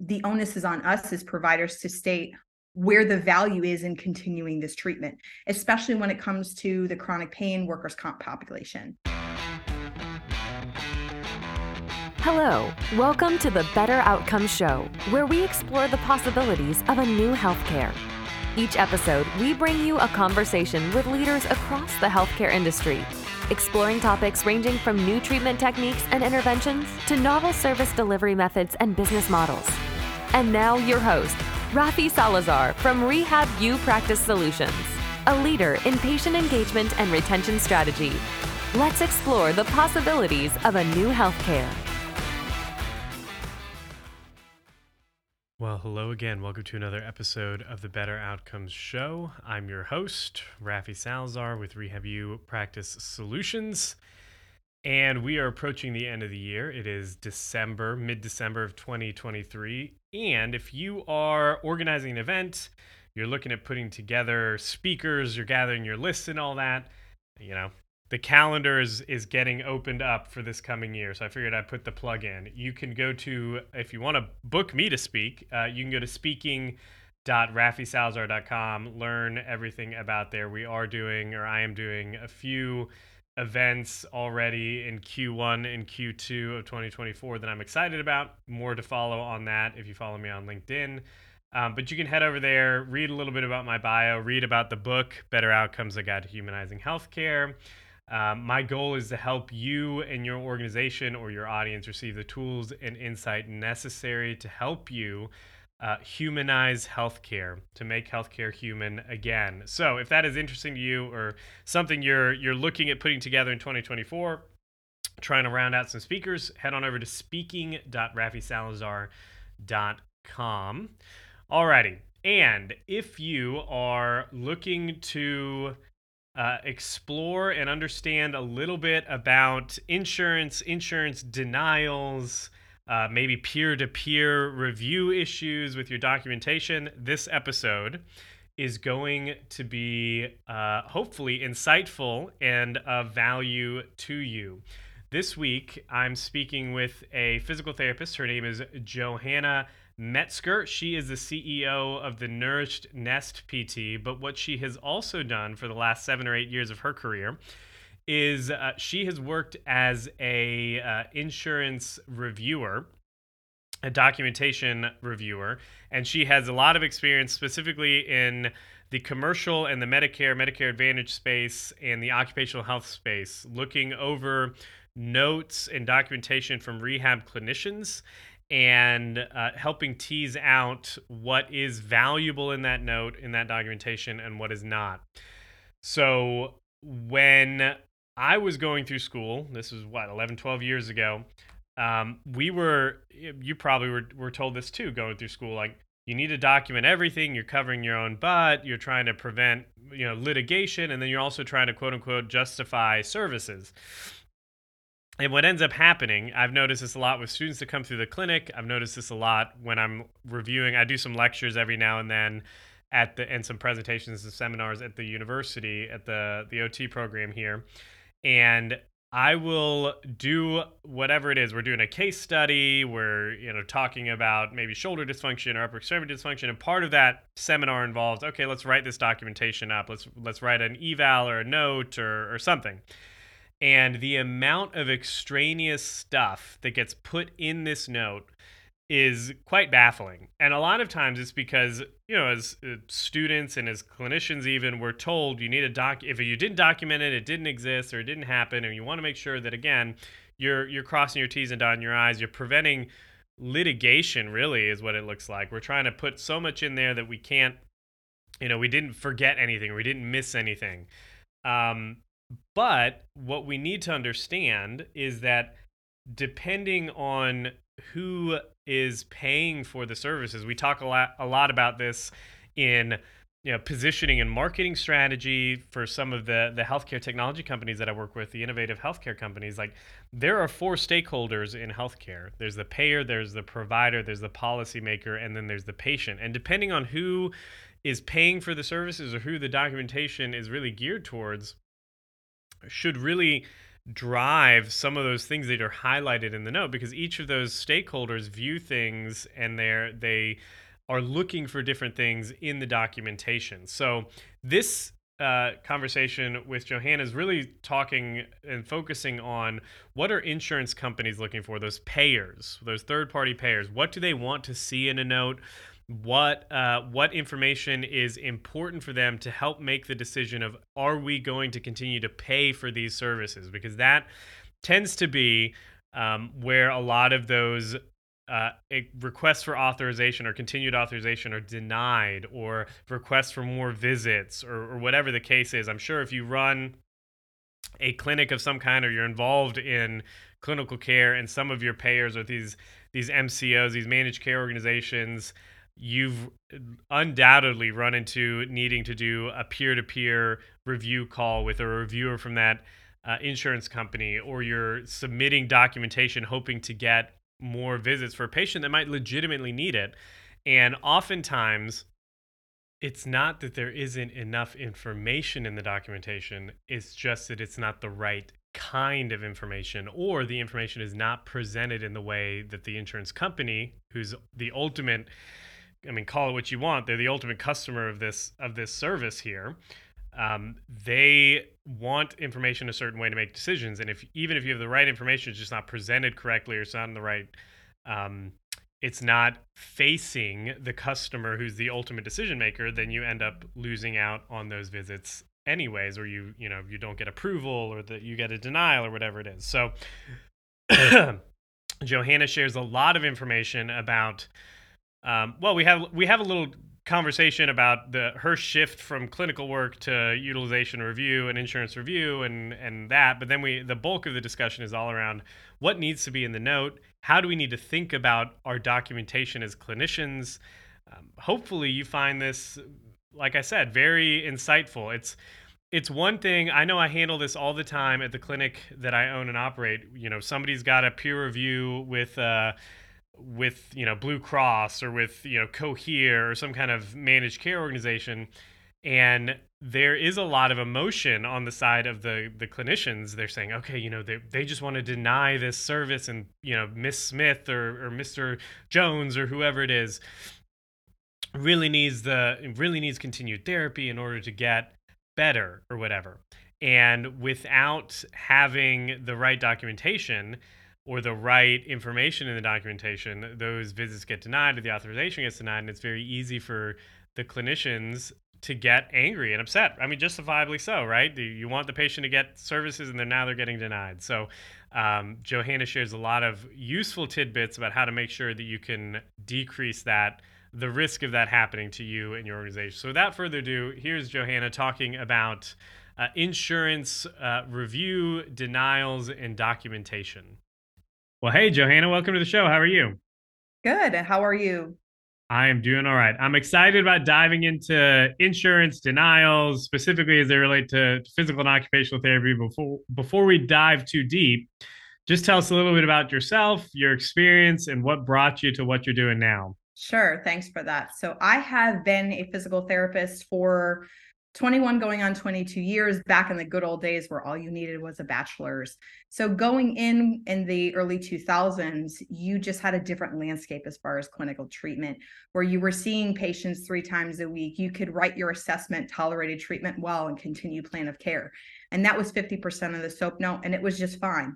the onus is on us as providers to state where the value is in continuing this treatment, especially when it comes to the chronic pain workers' comp population. Hello, welcome to the Better Outcomes Show, where we explore the possibilities of a new healthcare. Each episode, we bring you a conversation with leaders across the healthcare industry, exploring topics ranging from new treatment techniques and interventions to novel service delivery methods and business models. And now, your host, Rafi Salazar from Rehab U Practice Solutions, a leader in patient engagement and retention strategy. Let's explore the possibilities of a new healthcare. Well, hello again. Welcome to another episode of the Better Outcomes Show. I'm your host, Rafi Salazar with Rehab U Practice Solutions. And we are approaching the end of the year. It is December, mid December of 2023. And if you are organizing an event, you're looking at putting together speakers, you're gathering your lists and all that, you know, the calendar is, is getting opened up for this coming year. So I figured I'd put the plug in. You can go to, if you want to book me to speak, uh, you can go to speaking.rafisalazar.com, learn everything about there. We are doing, or I am doing, a few events already in Q1 and Q2 of 2024 that I'm excited about. More to follow on that if you follow me on LinkedIn. Um, but you can head over there, read a little bit about my bio, read about the book, Better Outcomes, A Guide to Humanizing Healthcare. Um, my goal is to help you and your organization or your audience receive the tools and insight necessary to help you uh, humanize healthcare to make healthcare human again. So, if that is interesting to you or something you're you're looking at putting together in 2024, trying to round out some speakers, head on over to speaking.rafisalazar.com. Alrighty, and if you are looking to uh, explore and understand a little bit about insurance, insurance denials, uh, maybe peer to peer review issues with your documentation, this episode is going to be uh, hopefully insightful and of value to you. This week, I'm speaking with a physical therapist. Her name is Johanna Metzger. She is the CEO of the Nourished Nest PT. But what she has also done for the last seven or eight years of her career is uh, she has worked as a uh, insurance reviewer a documentation reviewer and she has a lot of experience specifically in the commercial and the medicare medicare advantage space and the occupational health space looking over notes and documentation from rehab clinicians and uh, helping tease out what is valuable in that note, in that documentation, and what is not. So when I was going through school, this was what, 11, 12 years ago, um, we were, you probably were, were told this too, going through school, like, you need to document everything. You're covering your own butt. You're trying to prevent, you know, litigation, and then you're also trying to quote unquote justify services. And what ends up happening, I've noticed this a lot with students that come through the clinic. I've noticed this a lot when I'm reviewing. I do some lectures every now and then at the and some presentations and seminars at the university at the the OT program here. And I will do whatever it is. We're doing a case study. We're you know talking about maybe shoulder dysfunction or upper extremity dysfunction, and part of that seminar involves okay, let's write this documentation up. Let's let's write an eval or a note or or something and the amount of extraneous stuff that gets put in this note is quite baffling. And a lot of times it's because, you know, as uh, students and as clinicians even we're told you need a doc if you didn't document it, it didn't exist or it didn't happen and you want to make sure that again, you're you're crossing your T's and dotting your I's, you're preventing litigation really is what it looks like. We're trying to put so much in there that we can't you know, we didn't forget anything, we didn't miss anything. Um, but what we need to understand is that depending on who is paying for the services, we talk a lot a lot about this in you know, positioning and marketing strategy for some of the the healthcare technology companies that I work with, the innovative healthcare companies. Like there are four stakeholders in healthcare. There's the payer, there's the provider, there's the policymaker, and then there's the patient. And depending on who is paying for the services or who the documentation is really geared towards, should really drive some of those things that are highlighted in the note because each of those stakeholders view things and they're they are looking for different things in the documentation. So this uh, conversation with Johanna is really talking and focusing on what are insurance companies looking for, those payers, those third party payers. What do they want to see in a note? What uh, what information is important for them to help make the decision of are we going to continue to pay for these services? Because that tends to be um, where a lot of those uh, requests for authorization or continued authorization are denied, or requests for more visits, or, or whatever the case is. I'm sure if you run a clinic of some kind or you're involved in clinical care and some of your payers are these these MCOs, these managed care organizations, you've undoubtedly run into needing to do a peer-to-peer review call with a reviewer from that uh, insurance company or you're submitting documentation hoping to get more visits for a patient that might legitimately need it. And oftentimes, it's not that there isn't enough information in the documentation, it's just that it's not the right kind of information or the information is not presented in the way that the insurance company who's the ultimate I mean call it what you want they're the ultimate customer of this of this service here. Um, they want information a certain way to make decisions and if even if you have the right information it's just not presented correctly or it's not in the right um, it's not facing the customer who's the ultimate decision maker then you end up losing out on those visits anyways or you you know you don't get approval or that you get a denial or whatever it is. So johanna shares a lot of information about um, well we have we have a little conversation about the her shift from clinical work to utilization review and insurance review and and that but then we the bulk of the discussion is all around what needs to be in the note. How do we need to think about our documentation as clinicians? Um, hopefully you find this like i said very insightful. It's it's one thing i know i handle this all the time at the clinic that i own and operate. You know somebody's got a peer review with uh with you know Blue Cross or with you know Cohere or some kind of managed care organization, and there is a lot of emotion on the side of the the clinicians. They're saying, okay, you know, they they just want to deny this service, and you know, Miss Smith or or Mister Jones or whoever it is really needs the really needs continued therapy in order to get better or whatever. And without having the right documentation, or the right information in the documentation, those visits get denied or the authorization gets denied. And it's very easy for the clinicians to get angry and upset. I mean, justifiably so, right? You want the patient to get services and then now they're getting denied. So, um, Johanna shares a lot of useful tidbits about how to make sure that you can decrease that the risk of that happening to you and your organization. So, without further ado, here's Johanna talking about uh, insurance uh, review, denials, and documentation. Well, hey, Johanna, welcome to the show. How are you? Good. How are you? I am doing all right. I'm excited about diving into insurance denials, specifically as they relate to physical and occupational therapy. Before before we dive too deep, just tell us a little bit about yourself, your experience, and what brought you to what you're doing now. Sure. Thanks for that. So I have been a physical therapist for 21 going on 22 years back in the good old days where all you needed was a bachelor's. So going in in the early 2000s, you just had a different landscape as far as clinical treatment where you were seeing patients 3 times a week. You could write your assessment, tolerated treatment well and continue plan of care. And that was 50% of the SOAP note and it was just fine.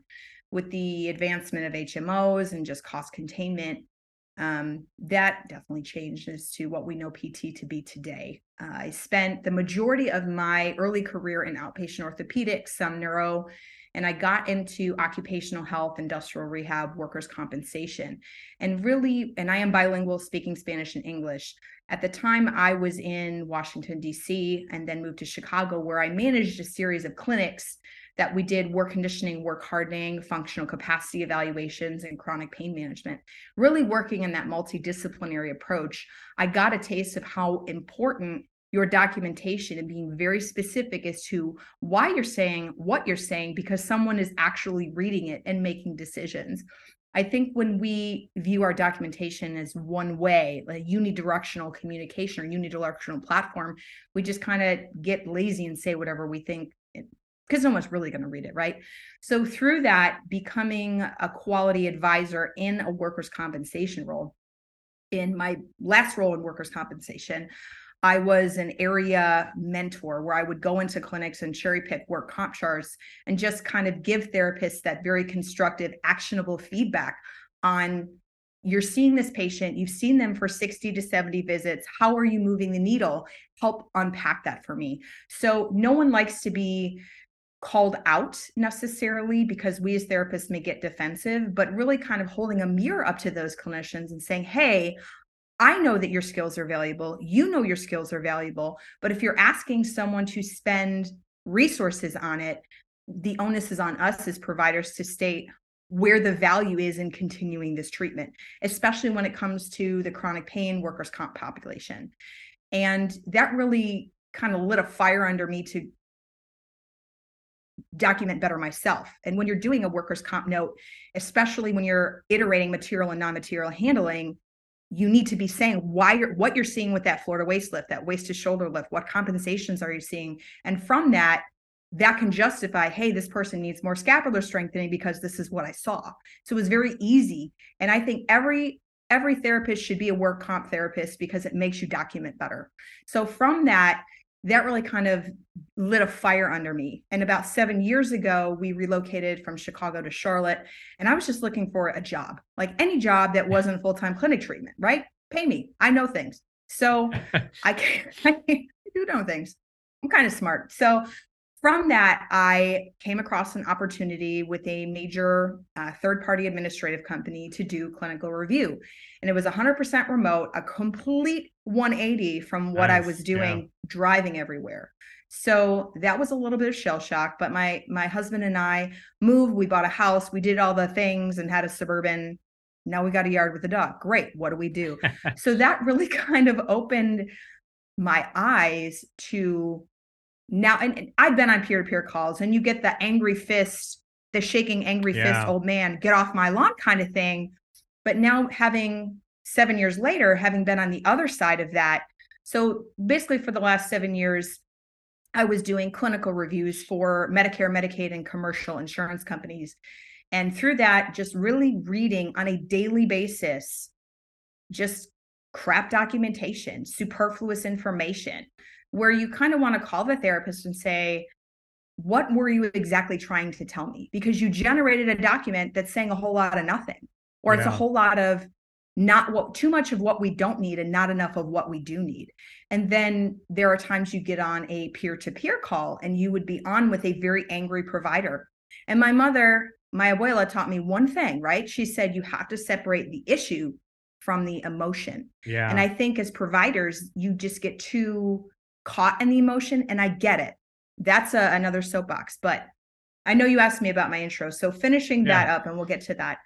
With the advancement of HMOs and just cost containment, um, that definitely changed as to what we know PT to be today. Uh, I spent the majority of my early career in outpatient orthopedics, some neuro, and I got into occupational health, industrial rehab, workers' compensation. And really, and I am bilingual, speaking Spanish and English. At the time, I was in Washington, D.C., and then moved to Chicago, where I managed a series of clinics that we did work conditioning, work hardening, functional capacity evaluations, and chronic pain management. Really working in that multidisciplinary approach, I got a taste of how important your documentation and being very specific as to why you're saying what you're saying because someone is actually reading it and making decisions. I think when we view our documentation as one way, like unidirectional communication or unidirectional platform, we just kind of get lazy and say whatever we think because no one's really going to read it, right? So through that, becoming a quality advisor in a workers' compensation role, in my last role in workers' compensation, I was an area mentor where I would go into clinics and cherry pick work comp charts and just kind of give therapists that very constructive, actionable feedback on you're seeing this patient, you've seen them for 60 to 70 visits. How are you moving the needle? Help unpack that for me. So, no one likes to be called out necessarily because we as therapists may get defensive, but really kind of holding a mirror up to those clinicians and saying, hey, I know that your skills are valuable. You know your skills are valuable. But if you're asking someone to spend resources on it, the onus is on us as providers to state where the value is in continuing this treatment, especially when it comes to the chronic pain workers' comp population. And that really kind of lit a fire under me to document better myself. And when you're doing a workers' comp note, especially when you're iterating material and non-material handling, you need to be saying why you're what you're seeing with that floor to waist lift, that waist to shoulder lift, what compensations are you seeing? And from that, that can justify, hey, this person needs more scapular strengthening because this is what I saw. So it was very easy. And I think every every therapist should be a work comp therapist because it makes you document better. So from that, that really kind of lit a fire under me. And about seven years ago, we relocated from Chicago to Charlotte. And I was just looking for a job, like any job that wasn't full time clinic treatment, right? Pay me. I know things. So I, can, I do know things. I'm kind of smart. So from that, I came across an opportunity with a major uh, third party administrative company to do clinical review. And it was 100% remote, a complete 180 from what nice. I was doing yeah. driving everywhere. So that was a little bit of shell shock, but my my husband and I moved, we bought a house, we did all the things and had a suburban. Now we got a yard with a dog. Great. What do we do? so that really kind of opened my eyes to now and, I've been on peer-to-peer calls and you get the angry fist, the shaking angry yeah. fist old man, get off my lawn kind of thing. But now having 7 years later having been on the other side of that. So basically for the last 7 years I was doing clinical reviews for Medicare, Medicaid and commercial insurance companies. And through that just really reading on a daily basis just crap documentation, superfluous information where you kind of want to call the therapist and say, what were you exactly trying to tell me? Because you generated a document that's saying a whole lot of nothing, or yeah. it's a whole lot of not what too much of what we don't need and not enough of what we do need. And then there are times you get on a peer to peer call and you would be on with a very angry provider. And my mother, my abuela taught me one thing, right? She said, you have to separate the issue from the emotion. Yeah. And I think as providers, you just get too caught in the emotion and I get it. That's a, another soapbox, but I know you asked me about my intro. So finishing yeah. that up and we'll get to that.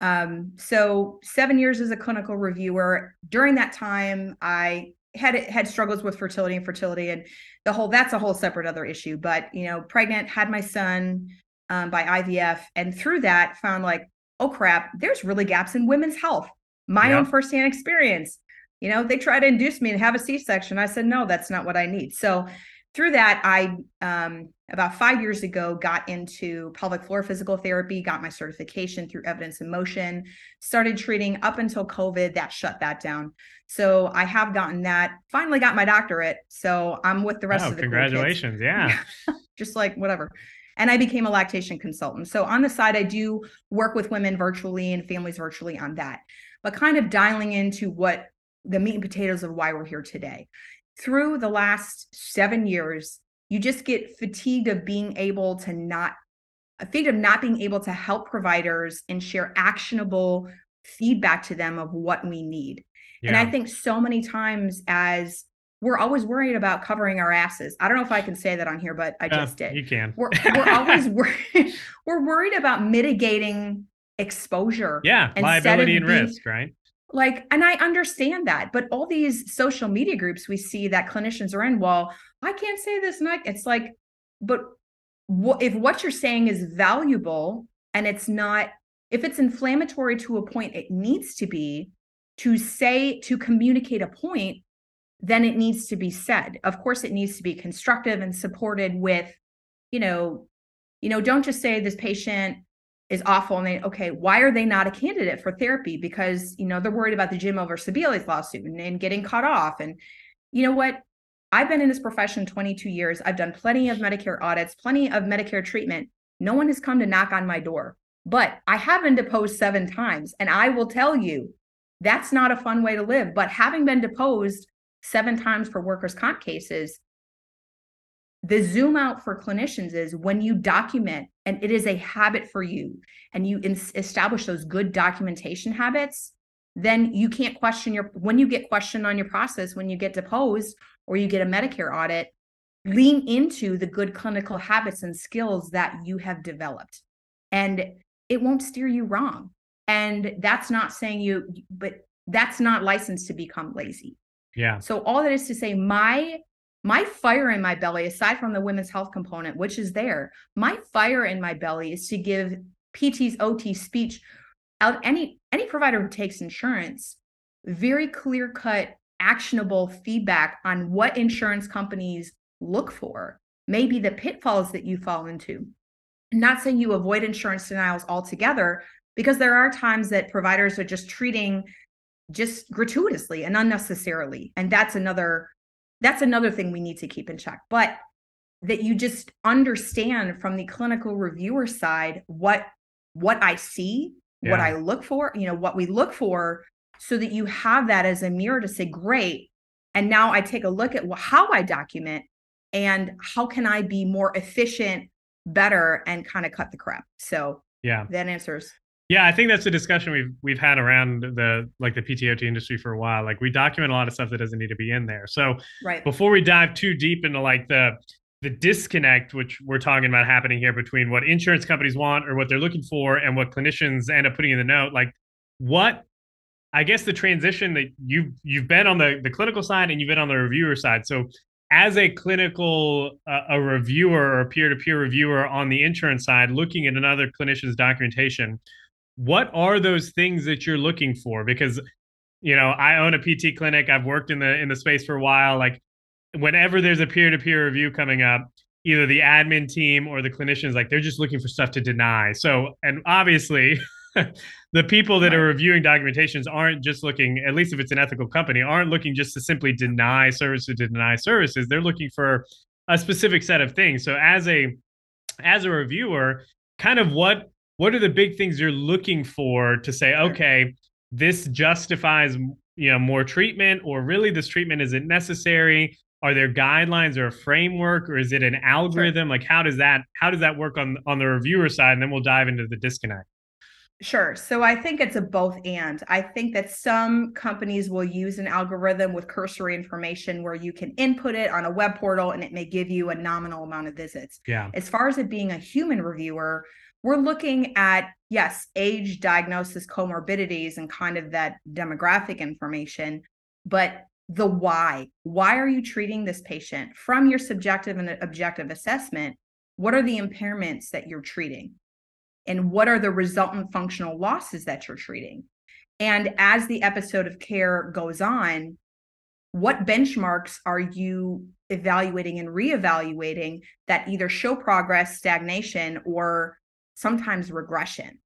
Um, so 7 years as a clinical reviewer. During that time I had had struggles with fertility and fertility and the whole that's a whole separate other issue, but you know, pregnant, had my son um, by IVF and through that found like, oh crap, there's really gaps in women's health. My yeah. own firsthand experience you know they try to induce me to have a c-section i said no that's not what i need so through that i um, about five years ago got into pelvic floor physical therapy got my certification through evidence in motion started treating up until covid that shut that down so i have gotten that finally got my doctorate so i'm with the rest oh, of the congratulations cool yeah just like whatever and I became a lactation consultant. So on the side, I do work with women virtually and families virtually on that, but kind of dialing into what the meat and potatoes of why we're here today. Through the last seven years, you just get fatigued of being able to not, fatigued of not being able to help providers and share actionable feedback to them of what we need. Yeah. And I think so many times as we're always worried about covering our asses. I don't know if I can say that on here, but I uh, just did. You can. We're, we're always worried. We're worried about mitigating exposure. Yeah, liability and being, risk, right? Like and i understand that but all these social media groups we see that clinicians are in well i can't say this and I, it's like but what if what you're saying is valuable and it's not if it's inflammatory to a point it needs to be to say to communicate a point then it needs to be said. Of course it needs to be constructive and supported with you know, you know, don't just say this patient is awful and they okay, why are they not a candidate for therapy? Because you know they're worried about the Jimmo v. Sebelius lawsuit and, and getting cut off. And you know what? I've been in this profession 22 years. I've done plenty of Medicare audits, plenty of Medicare treatment. No one has come to knock on my door, but I have been deposed seven times. And I will tell you, that's not a fun way to live. But having been deposed seven times for workers' comp cases, the zoom out for clinicians is when you document and it is a habit for you and you in- establish those good documentation habits then you can't question your when you get questioned on your process when you get deposed or you get a medicare audit lean into the good clinical habits and skills that you have developed. And it won't steer you wrong. And that's not saying you but that's not licensed to become lazy. Yeah. So all that is to say my my fire in my belly, aside from the women's health component, which is there, my fire in my belly is to give PTs, OT speech out any any provider who takes insurance very clear cut actionable feedback on what insurance companies look for. Maybe the pitfalls that you fall into. Not saying you avoid insurance denials altogether because there are times that providers are just treating just gratuitously and unnecessarily and that's another that's another thing we need to keep in check but that you just understand from the clinical reviewer side what what i see yeah. what i look for you know what we look for so that you have that as a mirror to say great and now i take a look at how i document and how can i be more efficient better and kind of cut the crap so yeah that answers yeah, I think that's a discussion we've we've had around the like the PTOT industry for a while. Like we document a lot of stuff that doesn't need to be in there. So right. before we dive too deep into like the the disconnect which we're talking about happening here between what insurance companies want or what they're looking for and what clinicians end up putting in the note, like what I guess the transition that you've you've been on the the clinical side and you've been on the reviewer side. So as a clinical uh, a reviewer or peer-to-peer reviewer on the insurance side looking at another clinician's documentation what are those things that you're looking for? Because you know i own a pt clinic. I've worked in the in the space for a while. Like whenever there's a peer-to-peer review coming up either the admin team or the clinicians like they're just looking for stuff to deny. So and obviously the people that are reviewing documentations aren't just looking at least if it's an ethical company aren't looking just to simply deny services to deny services. They're looking for a specific set of things. So as a as a reviewer kind of what what are the big things you're looking for to say okay this justifies you know more treatment or really this treatment isn't necessary are there guidelines or a framework or is it an algorithm sure. like how does that how does that work on on the reviewer side and then we'll dive into the disconnect Sure. So I think it's a both and. I think that some companies will use an algorithm with cursory information where you can input it on a web portal and it may give you a nominal amount of visits. Yeah. As far as it being a human reviewer, we're looking at yes age diagnosis comorbidities and kind of that demographic information but the why. Why are you treating this patient? From your subjective and objective assessment what are the impairments that you're treating? And what are the resultant functional losses that you're treating? And as the episode of care goes on what benchmarks are you evaluating and reevaluating that either show progress stagnation or sometimes regression.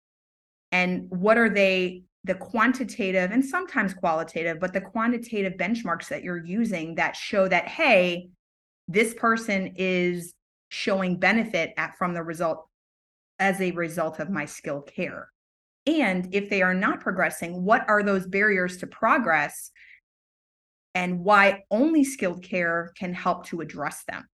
And what are they, the quantitative and sometimes qualitative, but the quantitative benchmarks that you're using that show that, hey, this person is showing benefit at, from the result as a result of my skill care. And if they are not progressing, what are those barriers to progress and why only skilled care can help to address them?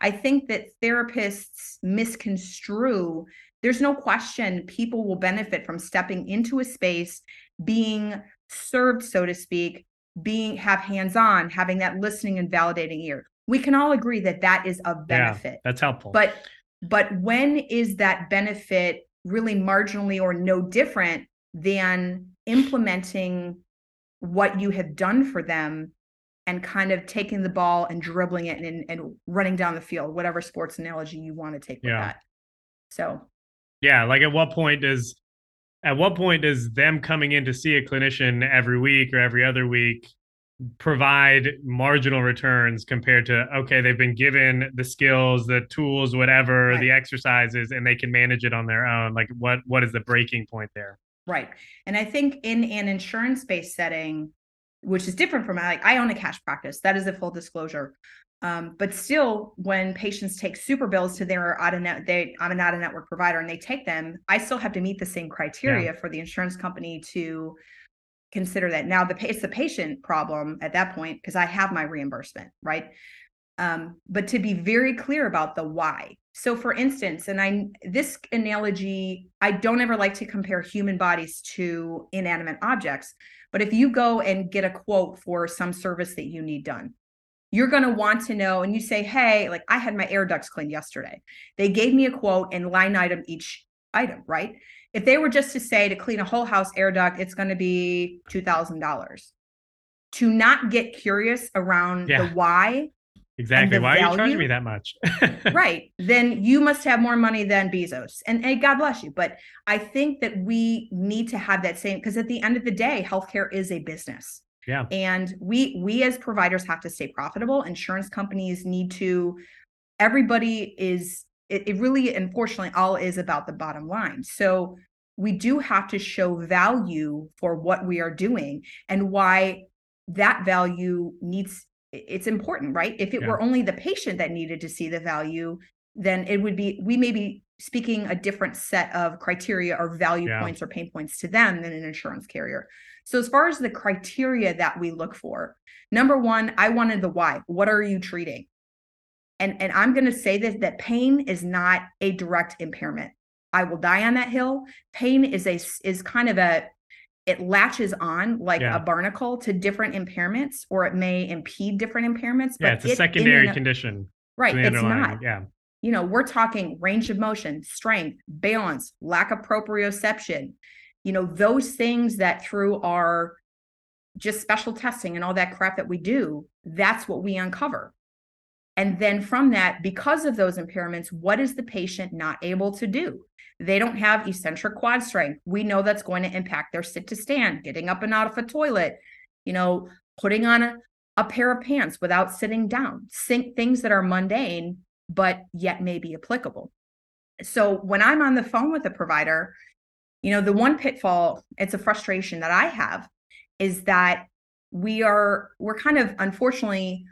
I think that therapists misconstrue there's no question people will benefit from stepping into a space, being served, so to speak, being have hands on, having that listening and validating ear. We can all agree that that is a benefit. Yeah, that's helpful. But but when is that benefit really marginally or no different than implementing what you have done for them and kind of taking the ball and dribbling it and, and running down the field, whatever sports analogy you want to take with yeah. that. So yeah, like at what point does at what point does them coming in to see a clinician every week or every other week provide marginal returns compared to okay they've been given the skills the tools whatever right. the exercises and they can manage it on their own? Like what what is the breaking point there? Right. And i think in an insurance based setting which is different from like i own a cash practice that is a full disclosure um, but still when patients take super bills to their out of net they i'm an out of network provider and they take them i still have to meet the same criteria yeah. for the insurance company to consider that. Now the it's the patient problem at that point because i have my reimbursement right? Um, but to be very clear about the why. So for instance and i this analogy i don't ever like to compare human bodies to inanimate objects but if you go and get a quote for some service that you need done you're going to want to know and you say hey like i had my air ducts cleaned yesterday they gave me a quote and line item each item right if they were just to say to clean a whole house air duct, it's going to be $2,000. To not get curious around yeah. the why. Exactly. Why value, are you charging me that much? right. Then you must have more money than Bezos. And, and God bless you. But I think that we need to have that same because at the end of the day, healthcare is a business. Yeah. And we we as providers have to stay profitable. Insurance companies need to everybody is it, it really unfortunately all is about the bottom line so we do have to show value for what we are doing and why that value needs it's important right if it yeah. were only the patient that needed to see the value then it would be we may be speaking a different set of criteria or value yeah. points or pain points to them than an insurance carrier so as far as the criteria that we look for number one i wanted the why. What are you treating? And and i'm going to say this that pain is not a direct impairment. I will die on that hill. Pain is a is kind of a it latches on like yeah. a barnacle to different impairments or it may impede different impairments yeah it's a it, secondary condition right it's not. yeah. You know we're talking range of motion strength balance lack of proprioception you know those things that through our just special testing and all that crap that we do that's what we uncover and then from that, because of those impairments, what is the patient not able to do? They don't have eccentric quad strength. We know that's going to impact their sit to stand, getting up and out of a toilet, you know, putting on a, a pair of pants without sitting down, Think things that are mundane, but yet may be applicable. So when I'm on the phone with a provider, you know, the one pitfall, it's a frustration that I have, is that we are, we're kind of unfortunately,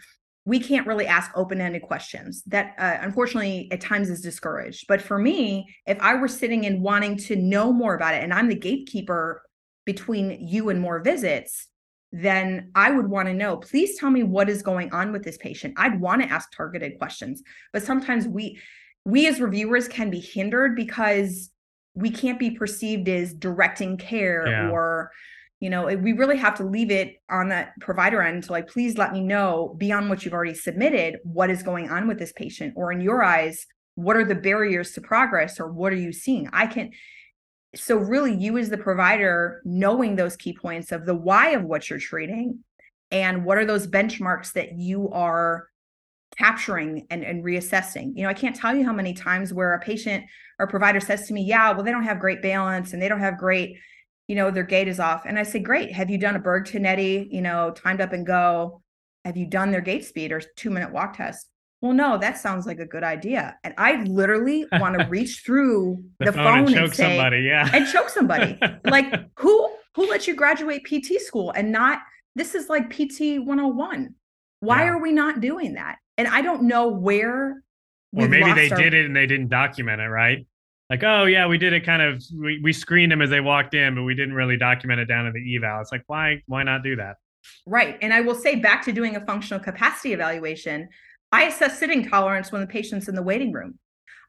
we can't really ask open-ended questions that uh, unfortunately at times is discouraged. But for me if i were sitting and wanting to know more about it and i'm the gatekeeper between you and more visits then i would want to know please tell me what is going on with this patient. I'd want to ask targeted questions. But sometimes we we as reviewers can be hindered because we can't be perceived as directing care yeah. or you know we really have to leave it on that provider end to like please let me know beyond what you've already submitted what is going on with this patient or in your eyes what are the barriers to progress or what are you seeing i can so really you as the provider knowing those key points of the why of what you're treating and what are those benchmarks that you are capturing and, and reassessing you know i can't tell you how many times where a patient or provider says to me yeah well they don't have great balance and they don't have great you know, their gait is off. And I say, great. Have you done a Berg Tinetti, you know, timed up and go? Have you done their gait speed or two minute walk test? Well, no, that sounds like a good idea. And I literally want to reach through the, the phone, and, choke say, somebody, yeah. and choke somebody. like who who let you graduate PT school and not this is like PT 101. Why yeah. are we not doing that? And I don't know where or maybe they our... did it and they didn't document it, right? like, oh yeah, we did it kind of we, we screened them as they walked in, but we didn't really document it down in the eval. It's like, why why not do that? Right. And I will say back to doing a functional capacity evaluation, I assess sitting tolerance when the patient's in the waiting room.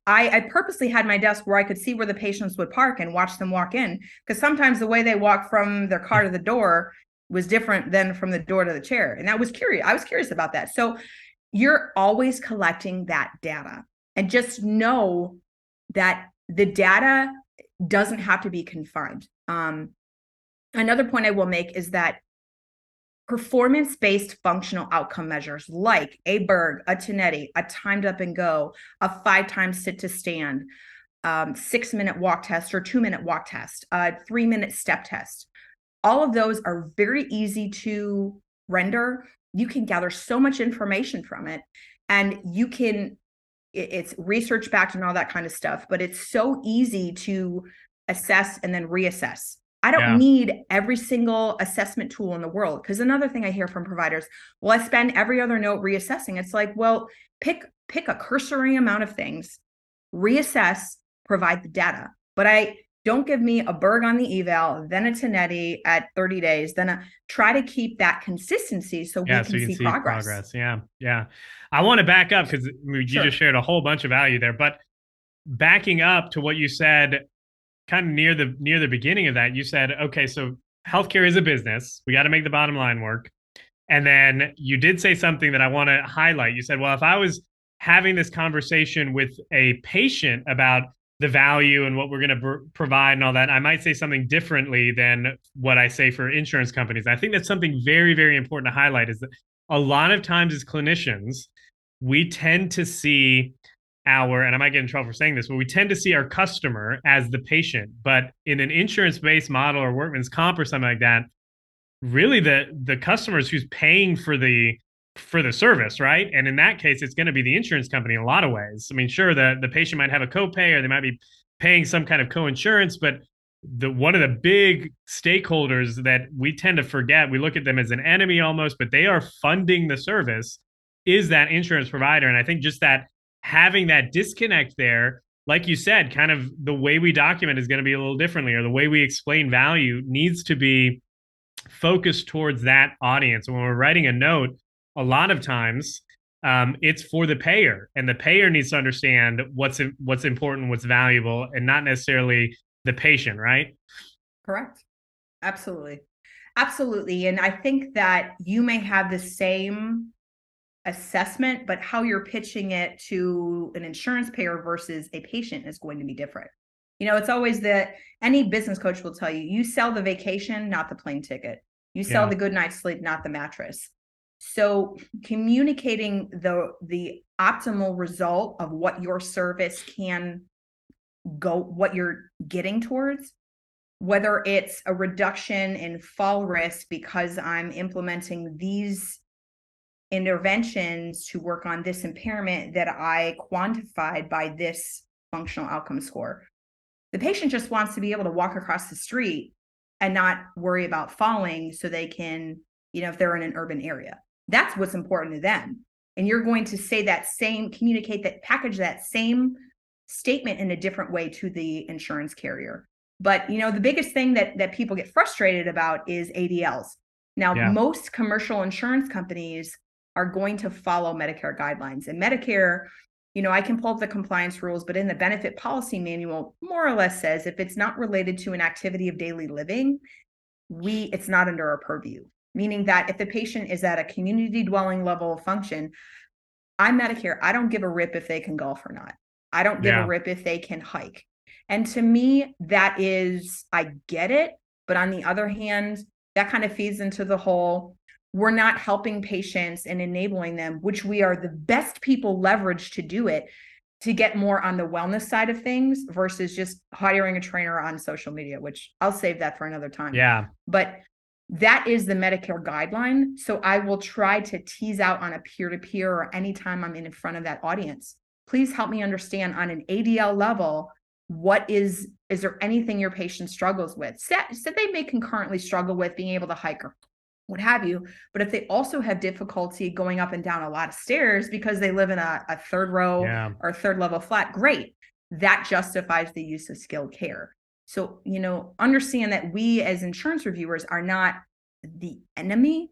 I, I purposely had my desk where I could see where the patients would park and watch them walk in because sometimes the way they walk from their car to the door was different than from the door to the chair. And that was curious. I was curious about that. So you're always collecting that data and just know that the data doesn't have to be confined. Um, another point I will make is that performance based functional outcome measures like a Berg, a Tinetti, a timed up and go, a five times sit to stand, um, six minute walk test or two minute walk test, a three minute step test. All of those are very easy to render, you can gather so much information from it and you can it's research backed and all that kind of stuff, but it's so easy to assess and then reassess. I don't yeah. need every single assessment tool in the world. Because another thing I hear from providers, well, I spend every other note reassessing. It's like, well, pick pick a cursory amount of things, reassess, provide the data. But I don't give me a Berg on the eval, then a Tinetti at 30 days, then a, try to keep that consistency so yeah, we can, so see, can see progress. progress. Yeah, yeah. I want to back up because you sure. just shared a whole bunch of value there, but backing up to what you said kind of near the near the beginning of that, you said, okay, so healthcare is a business. We got to make the bottom line work. And then you did say something that I want to highlight. You said, well, if I was having this conversation with a patient about the value and what we're going to provide and all that, I might say something differently than what I say for insurance companies. I think that's something very, very important to highlight is that a lot of times as clinicians, we tend to see our, and I might get in trouble for saying this, but we tend to see our customer as the patient. But in an insurance based model or workman's comp or something like that, really the the customers who's paying for the for the service, right? And in that case, it's going to be the insurance company in a lot of ways. I mean, sure, the, the patient might have a copay or they might be paying some kind of co-insurance, but the one of the big stakeholders that we tend to forget, we look at them as an enemy almost, but they are funding the service, is that insurance provider. And I think just that having that disconnect there, like you said, kind of the way we document is going to be a little differently, or the way we explain value needs to be focused towards that audience. And when we're writing a note, a lot of times um, it's for the payer, and the payer needs to understand what's what's important, what's valuable, and not necessarily the patient, right? Correct. Absolutely. Absolutely. And I think that you may have the same assessment, but how you're pitching it to an insurance payer versus a patient is going to be different. You know, it's always that any business coach will tell you you sell the vacation, not the plane ticket. You sell yeah. the good night's sleep, not the mattress. So communicating the the optimal result of what your service can go what you're getting towards whether it's a reduction in fall risk because I'm implementing these interventions to work on this impairment that I quantified by this functional outcome score. The patient just wants to be able to walk across the street and not worry about falling so they can, you know, if they're in an urban area. That's what's important to them. And you're going to say that same, communicate that, package that same statement in a different way to the insurance carrier. But you know, the biggest thing that that people get frustrated about is ADLs. Now, yeah. most commercial insurance companies are going to follow Medicare guidelines. And Medicare, you know, I can pull up the compliance rules, but in the benefit policy manual, more or less says if it's not related to an activity of daily living, we it's not under our purview meaning that if the patient is at a community dwelling level of function, I'm Medicare. I don't give a rip if they can golf or not. I don't give yeah. a rip if they can hike. And to me, that is, I get it. But on the other hand, that kind of feeds into the whole we're not helping patients and enabling them, which we are the best people leverage to do it, to get more on the wellness side of things versus just hiring a trainer on social media, which I'll save that for another time. Yeah. But that is the Medicare guideline. So I will try to tease out on a peer to peer or anytime I'm in front of that audience. Please help me understand on an ADL level what is is there anything your patient struggles with said, said they may concurrently struggle with being able to hike or what have you but if they also have difficulty going up and down a lot of stairs because they live in a, a third row yeah. or third level flat great that justifies the use of skilled care so, you know, understand that we as insurance reviewers are not the enemy.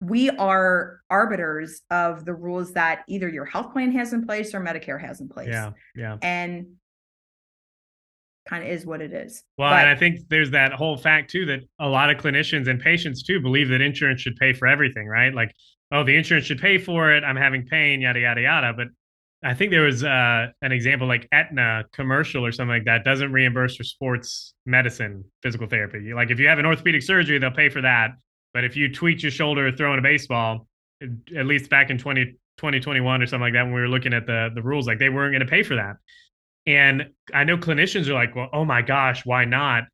We are arbiters of the rules that either your health plan has in place or Medicare has in place. Yeah. Yeah. And kind of is what it is. Well, but, and I think there's that whole fact too that a lot of clinicians and patients too believe that insurance should pay for everything, right? Like, oh, the insurance should pay for it. I'm having pain, yada yada yada. But I think there was uh, an example like Aetna commercial or something like that doesn't reimburse for sports medicine, physical therapy. Like if you have an orthopedic surgery, they'll pay for that. But if you tweak your shoulder throwing a baseball, at least back in 20, 2021 or something like that, when we were looking at the, the rules, like they weren't going to pay for that. And I know clinicians are like, well, oh my gosh, why not?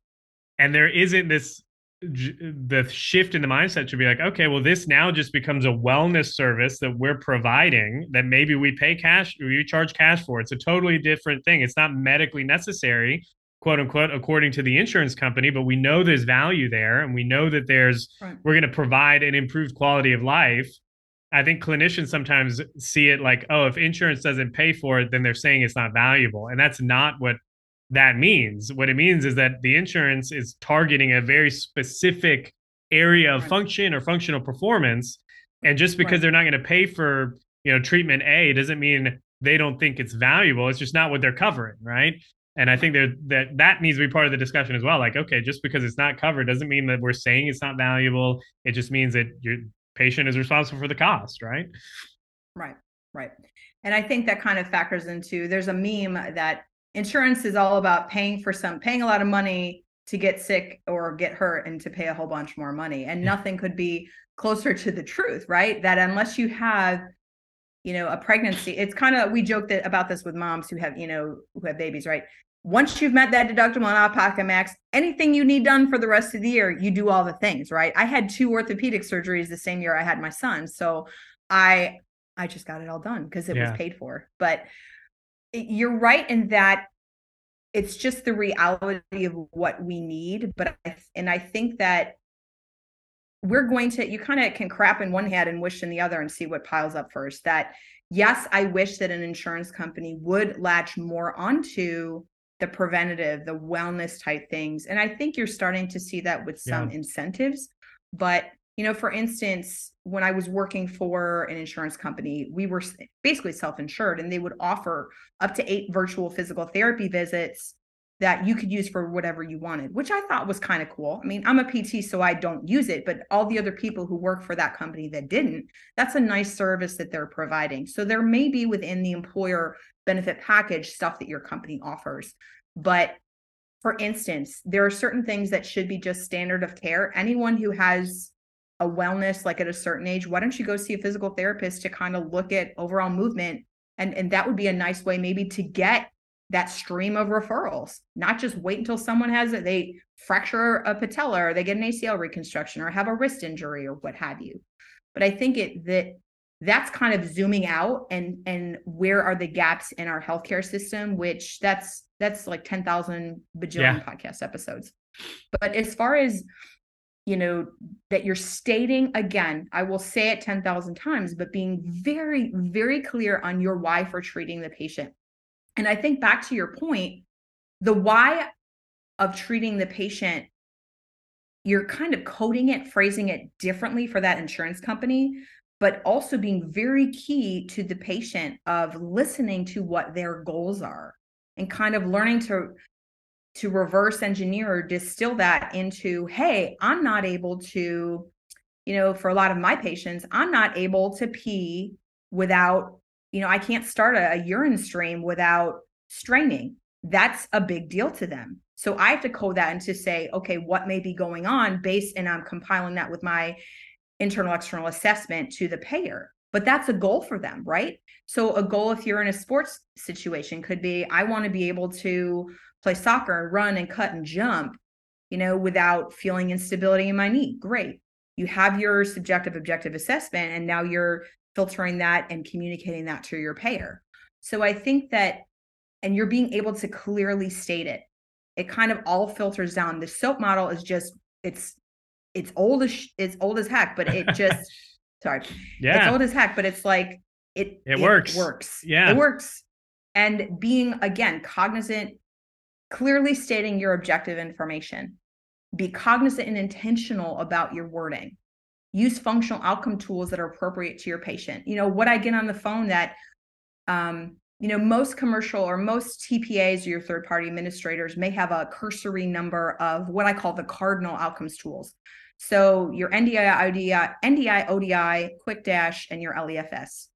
And there isn't this the shift in the mindset should be like, okay, well, this now just becomes a wellness service that we're providing that maybe we pay cash, we charge cash for. It's a totally different thing. It's not medically necessary, quote unquote, according to the insurance company, but we know there's value there and we know that there's, right. we're going to provide an improved quality of life. I think clinicians sometimes see it like, oh, if insurance doesn't pay for it, then they're saying it's not valuable. And that's not what that means. What it means is that the insurance is targeting a very specific area of function or functional performance. And just because right. they're not going to pay for, you know, treatment A doesn't mean they don't think it's valuable. It's just not what they're covering, right? And I think that that needs to be part of the discussion as well. Like, okay, just because it's not covered doesn't mean that we're saying it's not valuable. It just means that your patient is responsible for the cost, right? Right, right. And I think that kind of factors into there's a meme that insurance is all about paying for some paying a lot of money to get sick or get hurt and to pay a whole bunch more money. And yeah. nothing could be closer to the truth right? That unless you have you know a pregnancy it's kind of we joked that, about this with moms who have you know who have babies right? Once you've met that deductible and out pocket max anything you need done for the rest of the year you do all the things right? I had two orthopedic surgeries the same year i had my son so i i just got it all done because it yeah. was paid for. But you're right in that it's just the reality of what we need but I, and i think that we're going to you kind of can crap in one hand and wish in the other and see what piles up first that yes i wish that an insurance company would latch more onto the preventative the wellness type things and i think you're starting to see that with some yeah. incentives but you know for instance when i was working for an insurance company we were basically self-insured and they would offer up to eight virtual physical therapy visits that you could use for whatever you wanted which i thought was kind of cool. I mean i'm a pt so i don't use it but all the other people who work for that company that didn't that's a nice service that they're providing. So there may be within the employer benefit package stuff that your company offers but for instance there are certain things that should be just standard of care. Anyone who has a wellness like at a certain age why don't you go see a physical therapist to kind of look at overall movement? And and that would be a nice way maybe to get that stream of referrals not just wait until someone has it they fracture a patella or they get an acl reconstruction or have a wrist injury or what have you. But i think it that that's kind of zooming out and and where are the gaps in our healthcare system which that's that's like 10,000 bajillion yeah. podcast episodes. But as far as you know that you're stating again i will say it 10,000 times but being very very clear on your why for treating the patient. And i think back to your point the why of treating the patient you're kind of coding it phrasing it differently for that insurance company but also being very key to the patient of listening to what their goals are and kind of learning to to reverse engineer or distill that into hey i'm not able to you know for a lot of my patients i'm not able to pee without you know i can't start a, a urine stream without straining. That's a big deal to them. So i have to code that and to say okay what may be going on based and i'm compiling that with my internal external assessment to the payer but that's a goal for them right so a goal if you're in a sports situation could be i want to be able to play soccer and run and cut and jump, you know, without feeling instability in my knee. Great. You have your subjective objective assessment, and now you're filtering that and communicating that to your payer. So I think that, and you're being able to clearly state it. It kind of all filters down. The SOAP model is just it's it's old as it's old as heck, but it just sorry, yeah, it's old as heck, but it's like it it, it works works yeah it works and being again cognizant clearly stating your objective information. Be cognizant and intentional about your wording. Use functional outcome tools that are appropriate to your patient. You know, what I get on the phone that, um, you know, most commercial or most TPAs or your third party administrators may have a cursory number of what I call the cardinal outcomes tools. So your NDI, ODI, NDI, ODI, Quick Dash, and your LEFS.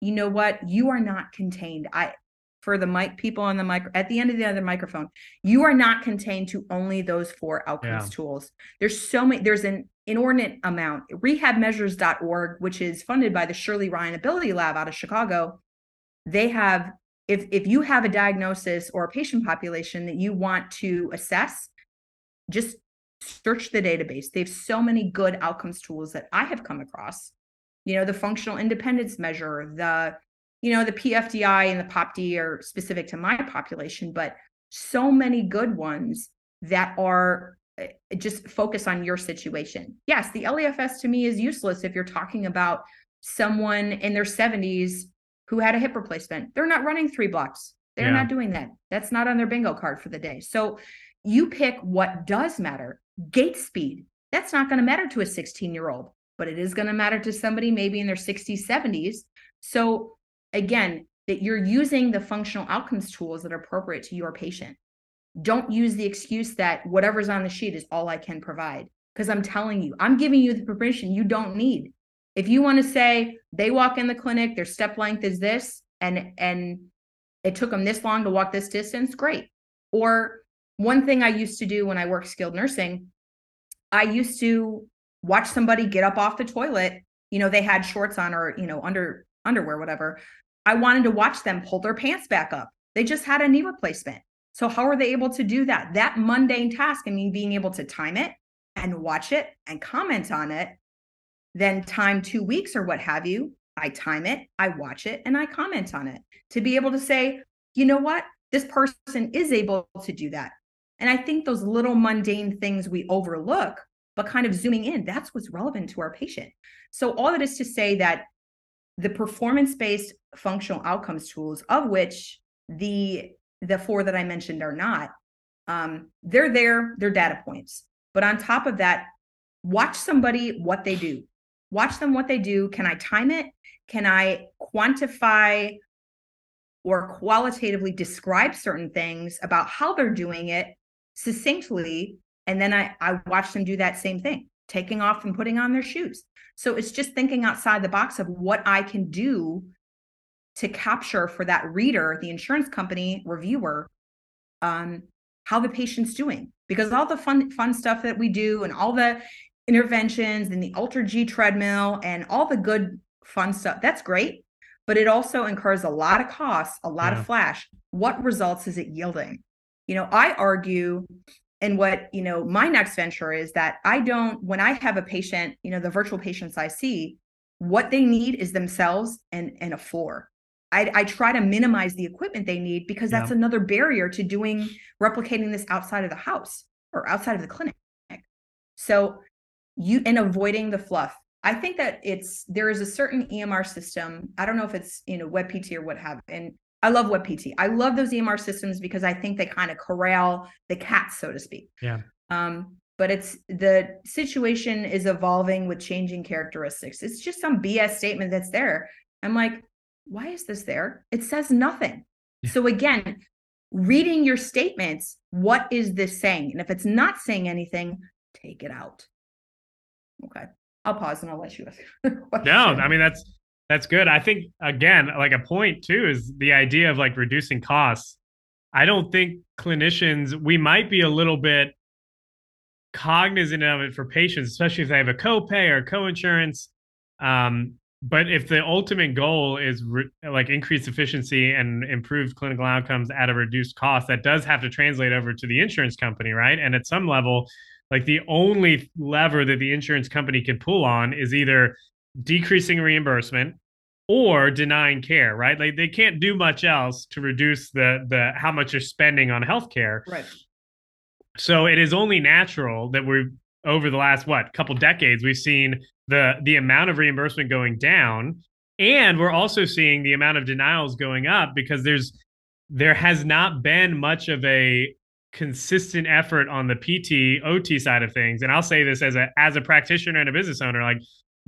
You know what? You are not contained. I for the mic people on the mic at the end of the other microphone you are not contained to only those four outcomes yeah. tools there's so many there's an inordinate amount rehabmeasures.org which is funded by the shirley ryan ability lab out of chicago they have if if you have a diagnosis or a patient population that you want to assess just search the database. They have so many good outcomes tools that I have come across. You know, the functional independence measure, the, you know, the PFDI and the POPD are specific to my population, but so many good ones that are eh, just focus on your situation. Yes, the LEFS to me is useless if you're talking about someone in their 70s who had a hip replacement. They're not running three blocks. They're yeah. not doing that. That's not on their bingo card for the day. So you pick what does matter. Gait speed. That's not going to matter to a 16 year old, but it is going to matter to somebody maybe in their 60s, 70s. So again, that you're using the functional outcomes tools that are appropriate to your patient. Don't use the excuse that whatever's on the sheet is all I can provide. Because I'm telling you, I'm giving you the permission you don't need. If you want to say they walk in the clinic, their step length is this, and and it took them this long to walk this distance, great. Or one thing I used to do when I worked skilled nursing, I used to watch somebody get up off the toilet. You know, they had shorts on or, you know, under underwear, whatever. I wanted to watch them pull their pants back up. They just had a knee replacement. So how are they able to do that? That mundane task, I mean, being able to time it and watch it and comment on it then time two weeks or what have you, I time it, I watch it, and I comment on it to be able to say, you know what, this person is able to do that. And I think those little mundane things we overlook, but kind of zooming in, that's what's relevant to our patient. So, all that is to say that the performance based functional outcomes tools, of which the the four that I mentioned are not, um, they're there, they're data points. But on top of that, watch somebody what they do watch them what they do. Can I time it? Can I quantify or qualitatively describe certain things about how they're doing it succinctly? And then I, I watch them do that same thing, taking off and putting on their shoes. So it's just thinking outside the box of what I can do to capture for that reader, the insurance company reviewer, um, how the patient's doing. Because all the fun fun stuff that we do and all the interventions and the AlterG treadmill and all the good fun stuff. That's great, but it also incurs a lot of costs, a lot yeah. of flash. What results is it yielding? You know, I argue and what, you know, my next venture is that I don't when I have a patient, you know, the virtual patients I see, what they need is themselves and and a floor. I, I, try to minimize the equipment they need because that's yeah. another barrier to doing replicating this outside of the house or outside of the clinic. So you and avoiding the fluff. I think that it's there is a certain EMR system. I don't know if it's you know WebPT or what have, and I love WebPT. I love those EMR systems because I think they kind of corral the cats, so to speak. Yeah. Um, but it's the situation is evolving with changing characteristics. It's just some BS statement that's there. I'm like, why is this there? It says nothing. Yeah. So again, reading your statements, what is this saying? And if it's not saying anything, take it out. Okay. I'll pause and I'll let you ask. no, I mean that's that's good. I think again, like a point too is the idea of like reducing costs. I don't think clinicians we might be a little bit cognizant of it for patients, especially if they have a copay or co-insurance. Um, but if the ultimate goal is re- like increased efficiency and improved clinical outcomes at a reduced cost, that does have to translate over to the insurance company, right? And at some level, like the only lever that the insurance company can pull on is either decreasing reimbursement or denying care, right? Like they can't do much else to reduce the the how much you're spending on healthcare. Right. So it is only natural that we've over the last what couple decades we've seen the the amount of reimbursement going down and we're also seeing the amount of denials going up because there's there has not been much of a consistent effort on the PT OT side of things. And I'll say this as a as a practitioner and a business owner, like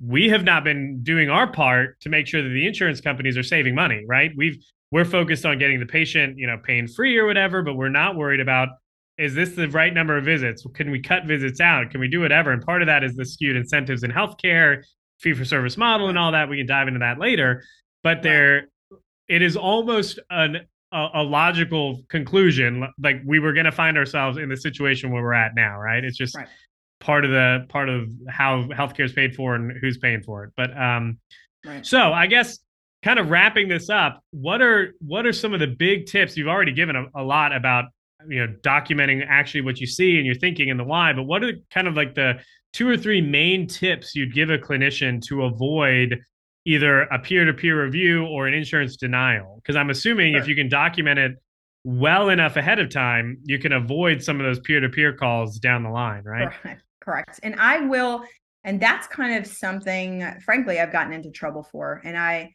we have not been doing our part to make sure that the insurance companies are saving money, right? We've we're focused on getting the patient, you know, pain free or whatever, but we're not worried about is this the right number of visits? Can we cut visits out? Can we do whatever? And part of that is the skewed incentives in healthcare, fee for service model, and all that. We can dive into that later. But there, it is almost an a, a logical conclusion. Like we were going to find ourselves in the situation where we're at now, right? It's just right. Part of the part of how healthcare is paid for and who's paying for it. But um, right. so I guess kind of wrapping this up, what are what are some of the big tips? You've already given a, a lot about you know documenting actually what you see and you're thinking and the why but what are kind of like the two or three main tips you'd give a clinician to avoid either a peer-to-peer review or an insurance denial because i'm assuming sure. if you can document it well enough ahead of time you can avoid some of those peer-to-peer calls down the line right correct, correct. and i will and that's kind of something uh, frankly i've gotten into trouble for and i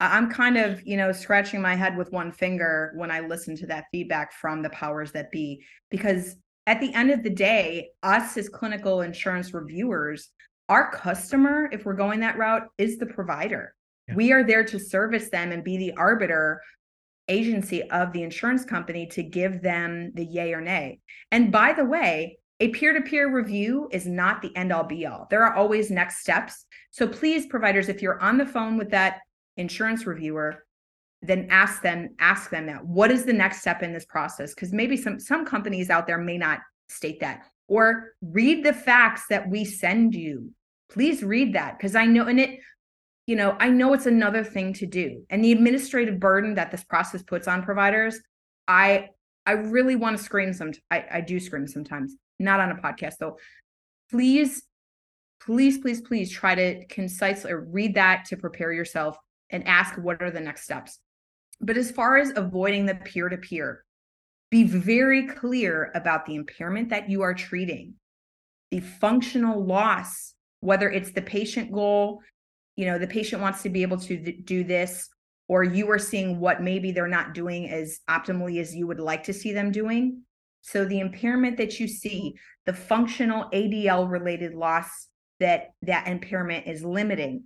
I'm kind of, you know, scratching my head with one finger when I listen to that feedback from the powers that be, because at the end of the day, us as clinical insurance reviewers, our customer, if we're going that route, is the provider. Yeah. We are there to service them and be the arbiter agency of the insurance company to give them the yay or nay. And by the way, a peer to peer review is not the end all be all. There are always next steps. So please, providers, if you're on the phone with that insurance reviewer then ask them ask them that. What is the next step in this process? Because maybe some some companies out there may not state that. Or read the facts that we send you. Please read that because i know and it you know i know it's another thing to do. And the administrative burden that this process puts on providers i i really want to scream some I, I do scream sometimes not on a podcast though please please please please try to concisely read that to prepare yourself and ask what are the next steps. But as far as avoiding the peer to peer, be very clear about the impairment that you are treating, the functional loss, whether it's the patient goal, you know, the patient wants to be able to th- do this, or you are seeing what maybe they're not doing as optimally as you would like to see them doing. So the impairment that you see, the functional ADL related loss that that impairment is limiting.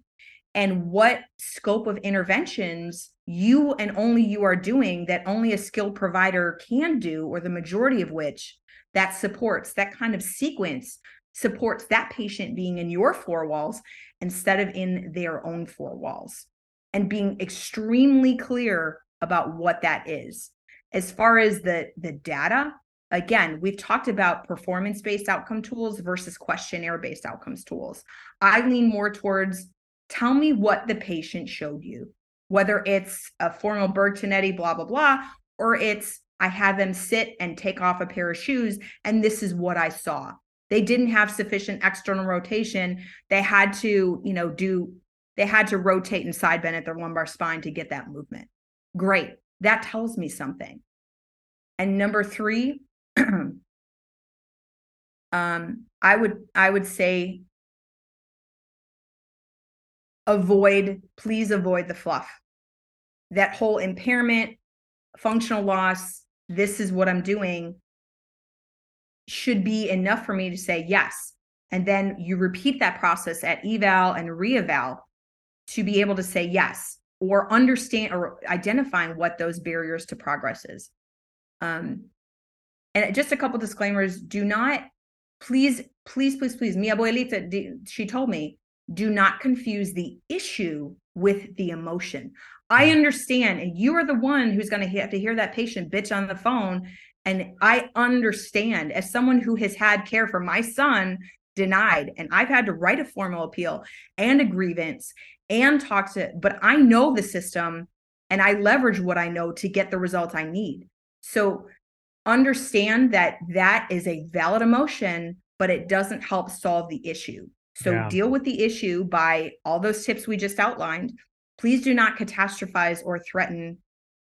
And what scope of interventions you and only you are doing that only a skilled provider can do, or the majority of which that supports that kind of sequence supports that patient being in your four walls instead of in their own four walls. And being extremely clear about what that is. As far as the the data again we've talked about performance based outcome tools versus questionnaire based outcomes tools i lean more towards tell me what the patient showed you, whether it's a formal Berg-Tinetti, blah, blah, blah, or it's I had them sit and take off a pair of shoes, and this is what I saw. They didn't have sufficient external rotation. They had to, you know, do, they had to rotate and side bend at their lumbar spine to get that movement. Great. That tells me something. And number three, um, I would I would say avoid, please avoid the fluff. That whole impairment, functional loss, this is what I'm doing should be enough for me to say yes. And then you repeat that process at eval and reeval to be able to say yes or understand or identifying what those barriers to progress is. Um, and just a couple disclaimers do not please please please please mi abuelita she told me do not confuse the issue with the emotion. I understand, and you are the one who's going to have to hear that patient bitch on the phone. And I understand as someone who has had care for my son denied, and I've had to write a formal appeal and a grievance and talk to, but I know the system and I leverage what I know to get the results I need. So understand that that is a valid emotion, but it doesn't help solve the issue. So yeah. deal with the issue by all those tips we just outlined. Please do not catastrophize or threaten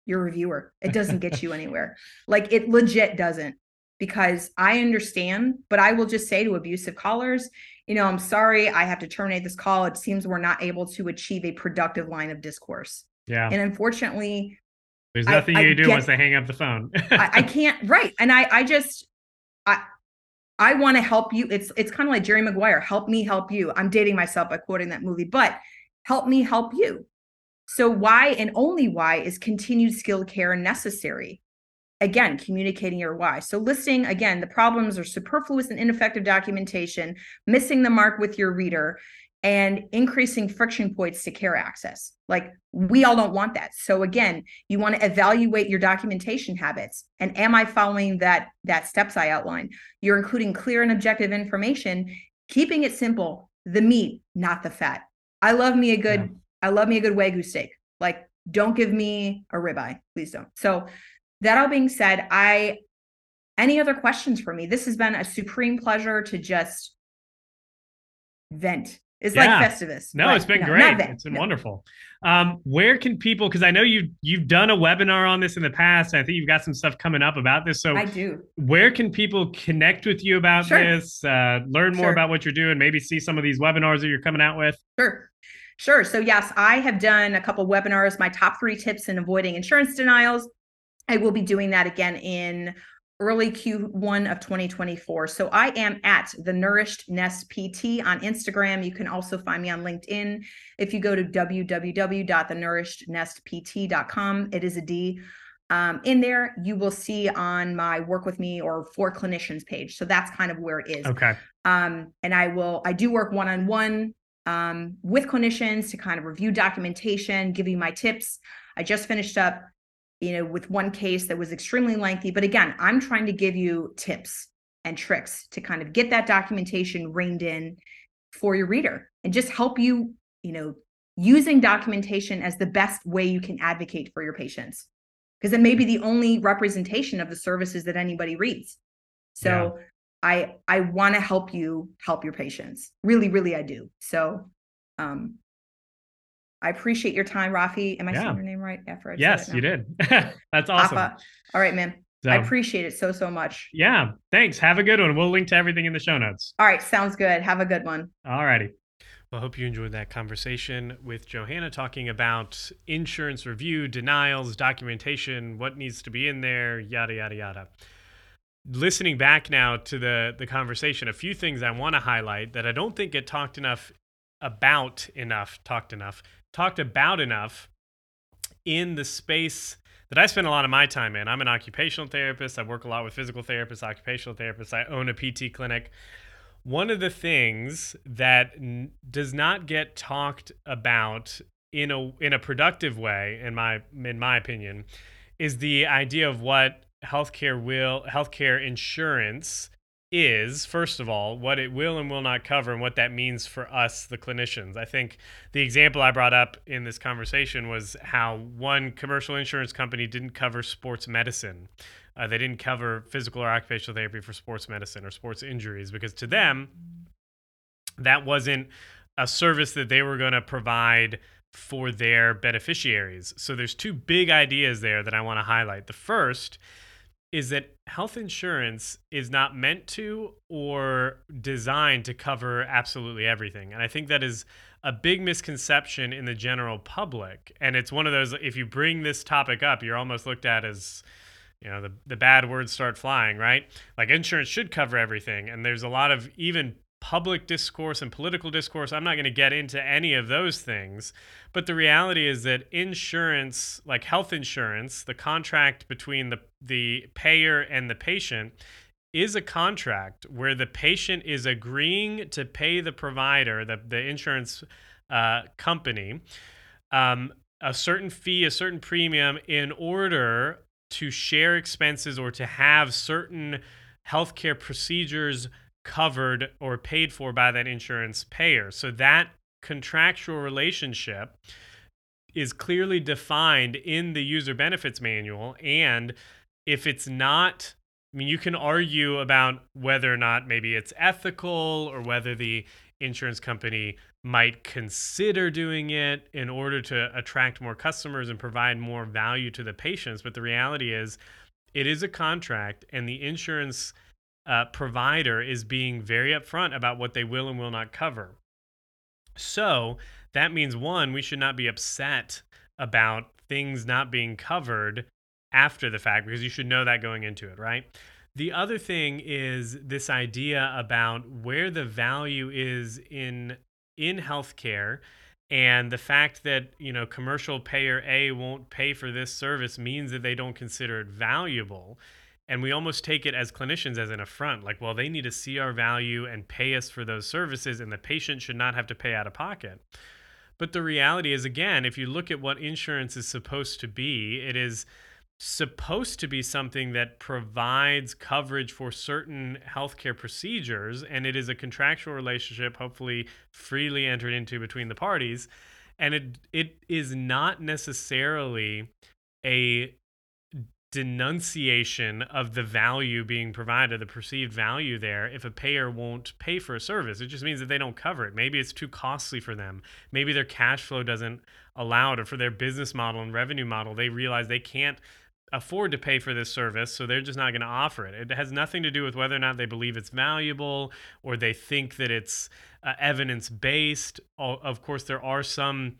your reviewer. It doesn't get you anywhere. Like it legit doesn't because I understand, but I will just say to abusive callers, you know, I'm sorry, I have to terminate this call. It seems we're not able to achieve a productive line of discourse. Yeah. And unfortunately, there's nothing I, you I do get, once they hang up the phone. I, I can't, right. And I I just I I want to help you. It's it's kind of like Jerry Maguire, help me help you. I'm dating myself by quoting that movie, but help me help you. So why and only why is continued skilled care necessary? Again, communicating your why. So listing again, the problems are superfluous and ineffective documentation, missing the mark with your reader, and increasing friction points to care access. Like we all don't want that. So again, you want to evaluate your documentation habits and am I following that that steps I outlined? You're including clear and objective information, keeping it simple, the meat, not the fat. I love me a good yeah. I love me a good wagyu steak. Like don't give me a ribeye, please don't. So that all being said, I any other questions for me? This has been a supreme pleasure to just vent. It's Yeah. like Festivus. No, it's been not great. It's been no. wonderful. Um, where can people? Because I know you you've done a webinar on this in the past. And I think you've got some stuff coming up about this. So I do. where can people connect with you about Sure. this? Uh, learn more Sure. about what you're doing. Maybe see some of these webinars that you're coming out with. Sure. Sure. So, yes, I have done a couple webinars, my top three tips in avoiding insurance denials. I will be doing that again in early Q1 of 2024. So, I am at the Nourished Nest PT on Instagram. You can also find me on LinkedIn. If you go to www.thenourishednestpt.com, it is a D. Um, in there, you will see on my work with me or for clinicians page. So that's kind of where it is Okay. um, and I will I do work one on one um, with clinicians to kind of review documentation, give you my tips. I just finished up, you know, with one case that was extremely lengthy, but again, I'm trying to give you tips and tricks to kind of get that documentation reined in for your reader and just help you, you know, using documentation as the best way you can advocate for your patients because it may be the only representation of the services that anybody reads. So I I want to help you help your patients. Really, really I do. So um I appreciate your time, Rafi. Am I Yeah. saying your name right after I Yes, you did. That's awesome. Papa. All right, man. I appreciate it so so much. yeah. Thanks. Have a good one. We'll link to everything in the show notes. All right, sounds good. Have a good one. All righty. Well, I hope you enjoyed that conversation with Johanna talking about insurance review, denials, documentation, what needs to be in there, yada, yada, yada. Listening back now to the, the conversation, a few things I want to highlight that I don't think get talked enough about enough, talked enough, talked about enough in the space that I spend a lot of my time in. I'm an occupational therapist. I work a lot with physical therapists, occupational therapists. I own a PT clinic one of the things that n- does not get talked about in a in a productive way in my in my opinion is the idea of what healthcare will healthcare insurance is first of all what it will and will not cover and what that means for us the clinicians i think the example i brought up in this conversation was how one commercial insurance company didn't cover sports medicine uh, they didn't cover physical or occupational therapy for sports medicine or sports injuries because to them, that wasn't a service that they were going to provide for their beneficiaries. So there's two big ideas there that I want to highlight. The first is that health insurance is not meant to or designed to cover absolutely everything. And I think that is a big misconception in the general public. And it's one of those, if you bring this topic up, you're almost looked at as, you know, the, the bad words start flying, right? Like insurance should cover everything. And there's a lot of even public discourse and political discourse. I'm not going to get into any of those things. But the reality is that insurance, like health insurance, the contract between the, the payer and the patient, is a contract where the patient is agreeing to pay the provider, the, the insurance uh, company, um, a certain fee, a certain premium in order to share expenses or to have certain healthcare procedures covered or paid for by that insurance payer. So that contractual relationship is clearly defined in the user benefits manual. And if it's not, I mean, you can argue about whether or not maybe it's ethical or whether the insurance company might consider doing it in order to attract more customers and provide more value to the patients. But the reality is, it is a contract, and the insurance uh, provider is being very upfront about what they will and will not cover. So that means one, we should not be upset about things not being covered after the fact because you should know that going into it, right? The other thing is this idea about where the value is in in healthcare and the fact that, you know, commercial payer A won't pay for this service means that they don't consider it valuable. And we almost take it as clinicians as an affront, like, well, they need to see our value and pay us for those services, and the patient should not have to pay out of pocket. But the reality is, again, if you look at what insurance is supposed to be, it is supposed to be something that provides coverage for certain healthcare procedures, and it is a contractual relationship, hopefully freely entered into between the parties. And it it is not necessarily a denunciation of the value being provided, the perceived value there, if a payer won't pay for a service. It just means that they don't cover it. Maybe it's too costly for them. Maybe their cash flow doesn't allow it, or for their business model and revenue model, they realize they can't afford to pay for this service, so they're just not going to offer it. It has nothing to do with whether or not they believe it's valuable or they think that it's uh, evidence based. Of course, there are some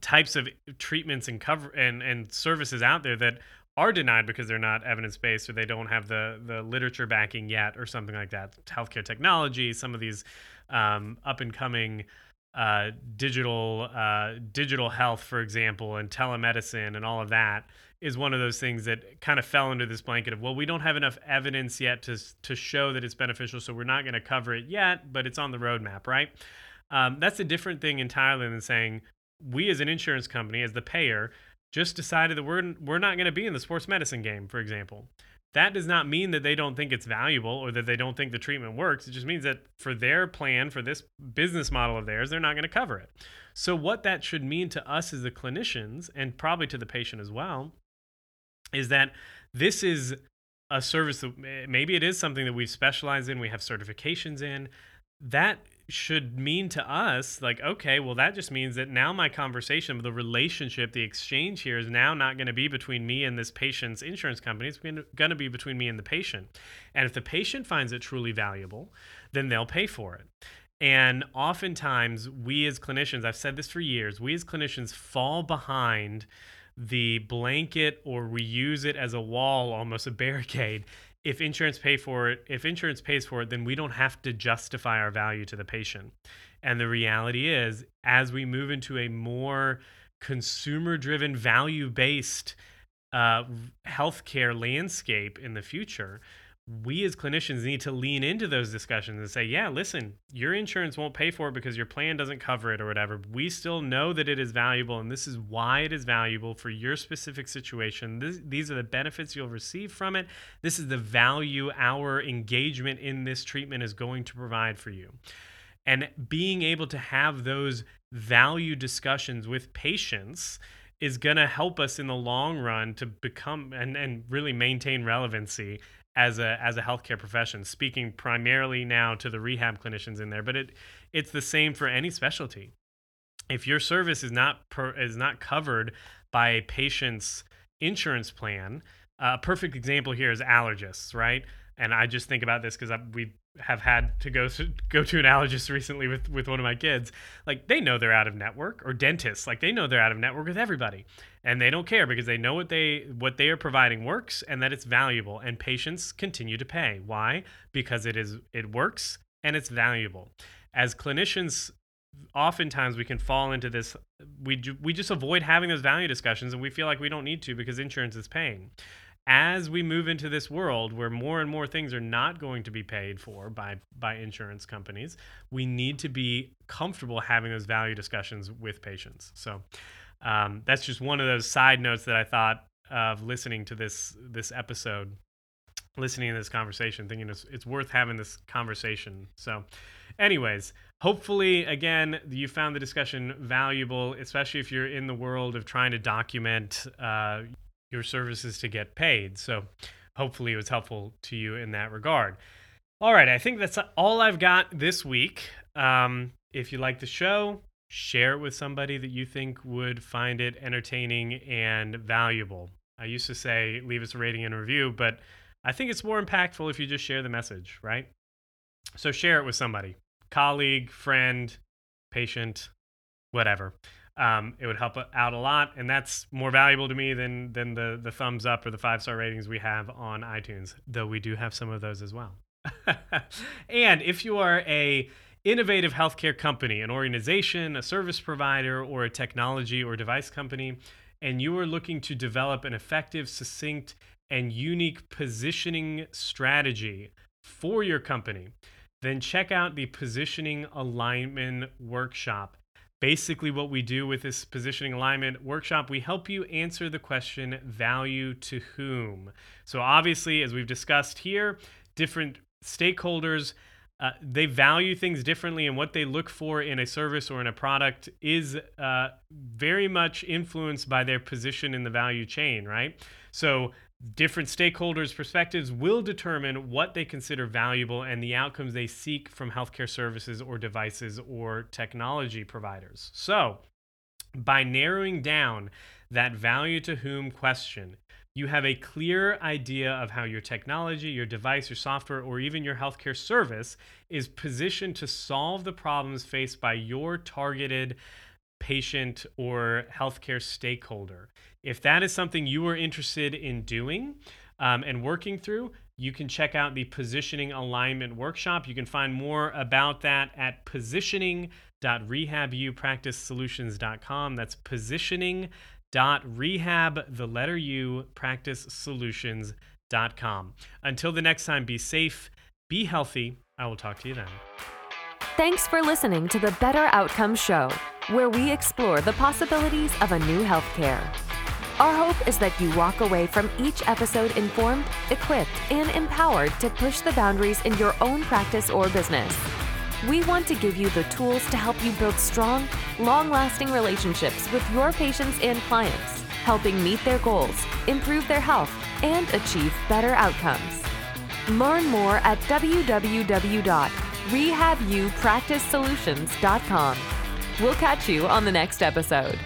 types of treatments and cover and, and services out there that are denied because they're not evidence based or they don't have the the literature backing yet or something like that. Healthcare technology, some of these um, up and coming uh, digital uh, digital health, for example, and telemedicine and all of that is one of those things that kind of fell under this blanket of well, we don't have enough evidence yet to to show that it's beneficial, so we're not going to cover it yet, but it's on the roadmap, right? Um, that's a different thing entirely than saying we as an insurance company, as the payer, just decided that we're we're not going to be in the sports medicine game, for example. That does not mean that they don't think it's valuable or that they don't think the treatment works. It just means that for their plan, for this business model of theirs, they're not going to cover it. So, what that should mean to us as the clinicians and probably to the patient as well is that this is a service that eh, maybe it is something that we've specialized in, we have certifications in. That should mean to us like okay well that just means that now my conversation the relationship the exchange here is now not going to be between me and this patient's insurance company. It's going to be between me and the patient. And if the patient finds it truly valuable then they'll pay for it. And oftentimes we as clinicians i've said this for years we as clinicians fall behind the blanket or we use it as a wall almost a barricade if insurance pay for it, if insurance pays for it, then we don't have to justify our value to the patient. And the reality is, as we move into a more consumer-driven, value-based uh, healthcare landscape in the future, we as clinicians need to lean into those discussions and say, yeah, listen, your insurance won't pay for it because your plan doesn't cover it or whatever. We still know that it is valuable, and this is why it is valuable for your specific situation. This, these are the benefits you'll receive from it. This is the value our engagement in this treatment is going to provide for you. And being able to have those value discussions with patients is going to help us in the long run to become and, and really maintain relevancy as a as a healthcare profession speaking primarily now to the rehab clinicians in there but it it's the same for any specialty. If your service is not per, is not covered by a patient's insurance plan a perfect example here is allergists right? And i just think about this because we have had to go go to an allergist recently with with one of my kids like they know they're out of network or dentists like they know they're out of network with everybody. And they don't care because they know what they what they are providing works and that it's valuable and patients continue to pay. Why? Because it is it works and it's valuable. As clinicians oftentimes we can fall into this we we just avoid having those value discussions and we feel like we don't need to because insurance is paying as we move into this world where more and more things are not going to be paid for by by insurance companies, we need to be comfortable having those value discussions with patients. So um, that's just one of those side notes that I thought of listening to this this episode, listening to this conversation, thinking it's, it's worth having this conversation. So, anyways, hopefully, again, you found the discussion valuable, especially if you're in the world of trying to document uh, your services to get paid. So hopefully it was helpful to you in that regard. All right, I think that's all I've got this week. Um, if you like the show, share it with somebody that you think would find it entertaining and valuable. I used to say leave us a rating and a review, but I think it's more impactful if you just share the message, right? So share it with somebody colleague, friend, patient, whatever um, it would help out a lot, and that's more valuable to me than than the the thumbs up or the five star ratings we have on iTunes. Though we do have some of those as well. and if you are a innovative healthcare company, an organization, a service provider, or a technology or device company, and you are looking to develop an effective, succinct, and unique positioning strategy for your company, then check out the Positioning Alignment Workshop. Basically, what we do with this positioning alignment workshop, we help you answer the question value to whom. So, obviously, as we've discussed here, different stakeholders. Uh, they value things differently, and what they look for in a service or in a product is uh, very much influenced by their position in the value chain, right? So, Different stakeholders' perspectives will determine what they consider valuable and the outcomes they seek from healthcare services or devices or technology providers. So, by narrowing down that value to whom question, you have a clear idea of how your technology, your device, your software, or even your healthcare service is positioned to solve the problems faced by your targeted patient or healthcare stakeholder. If that is something you are interested in doing um, and working through, you can check out the Positioning Alignment Workshop. You can find more about that at positioning.rehabupracticesolutions.com. That's positioning.rehab, the letter U, practicesolutions.com. Until the next time, be safe, be healthy. I will talk to you then. Thanks for listening to the Better Outcomes Show, where we explore the possibilities of a new healthcare. Our hope is that you walk away from each episode informed, equipped, and empowered to push the boundaries in your own practice or business. We want to give you the tools to help you build strong, long lasting relationships with your patients and clients, helping meet their goals, improve their health, and achieve better outcomes. Learn more at www.rehabupracticesolutions.com. We'll catch you on the next episode.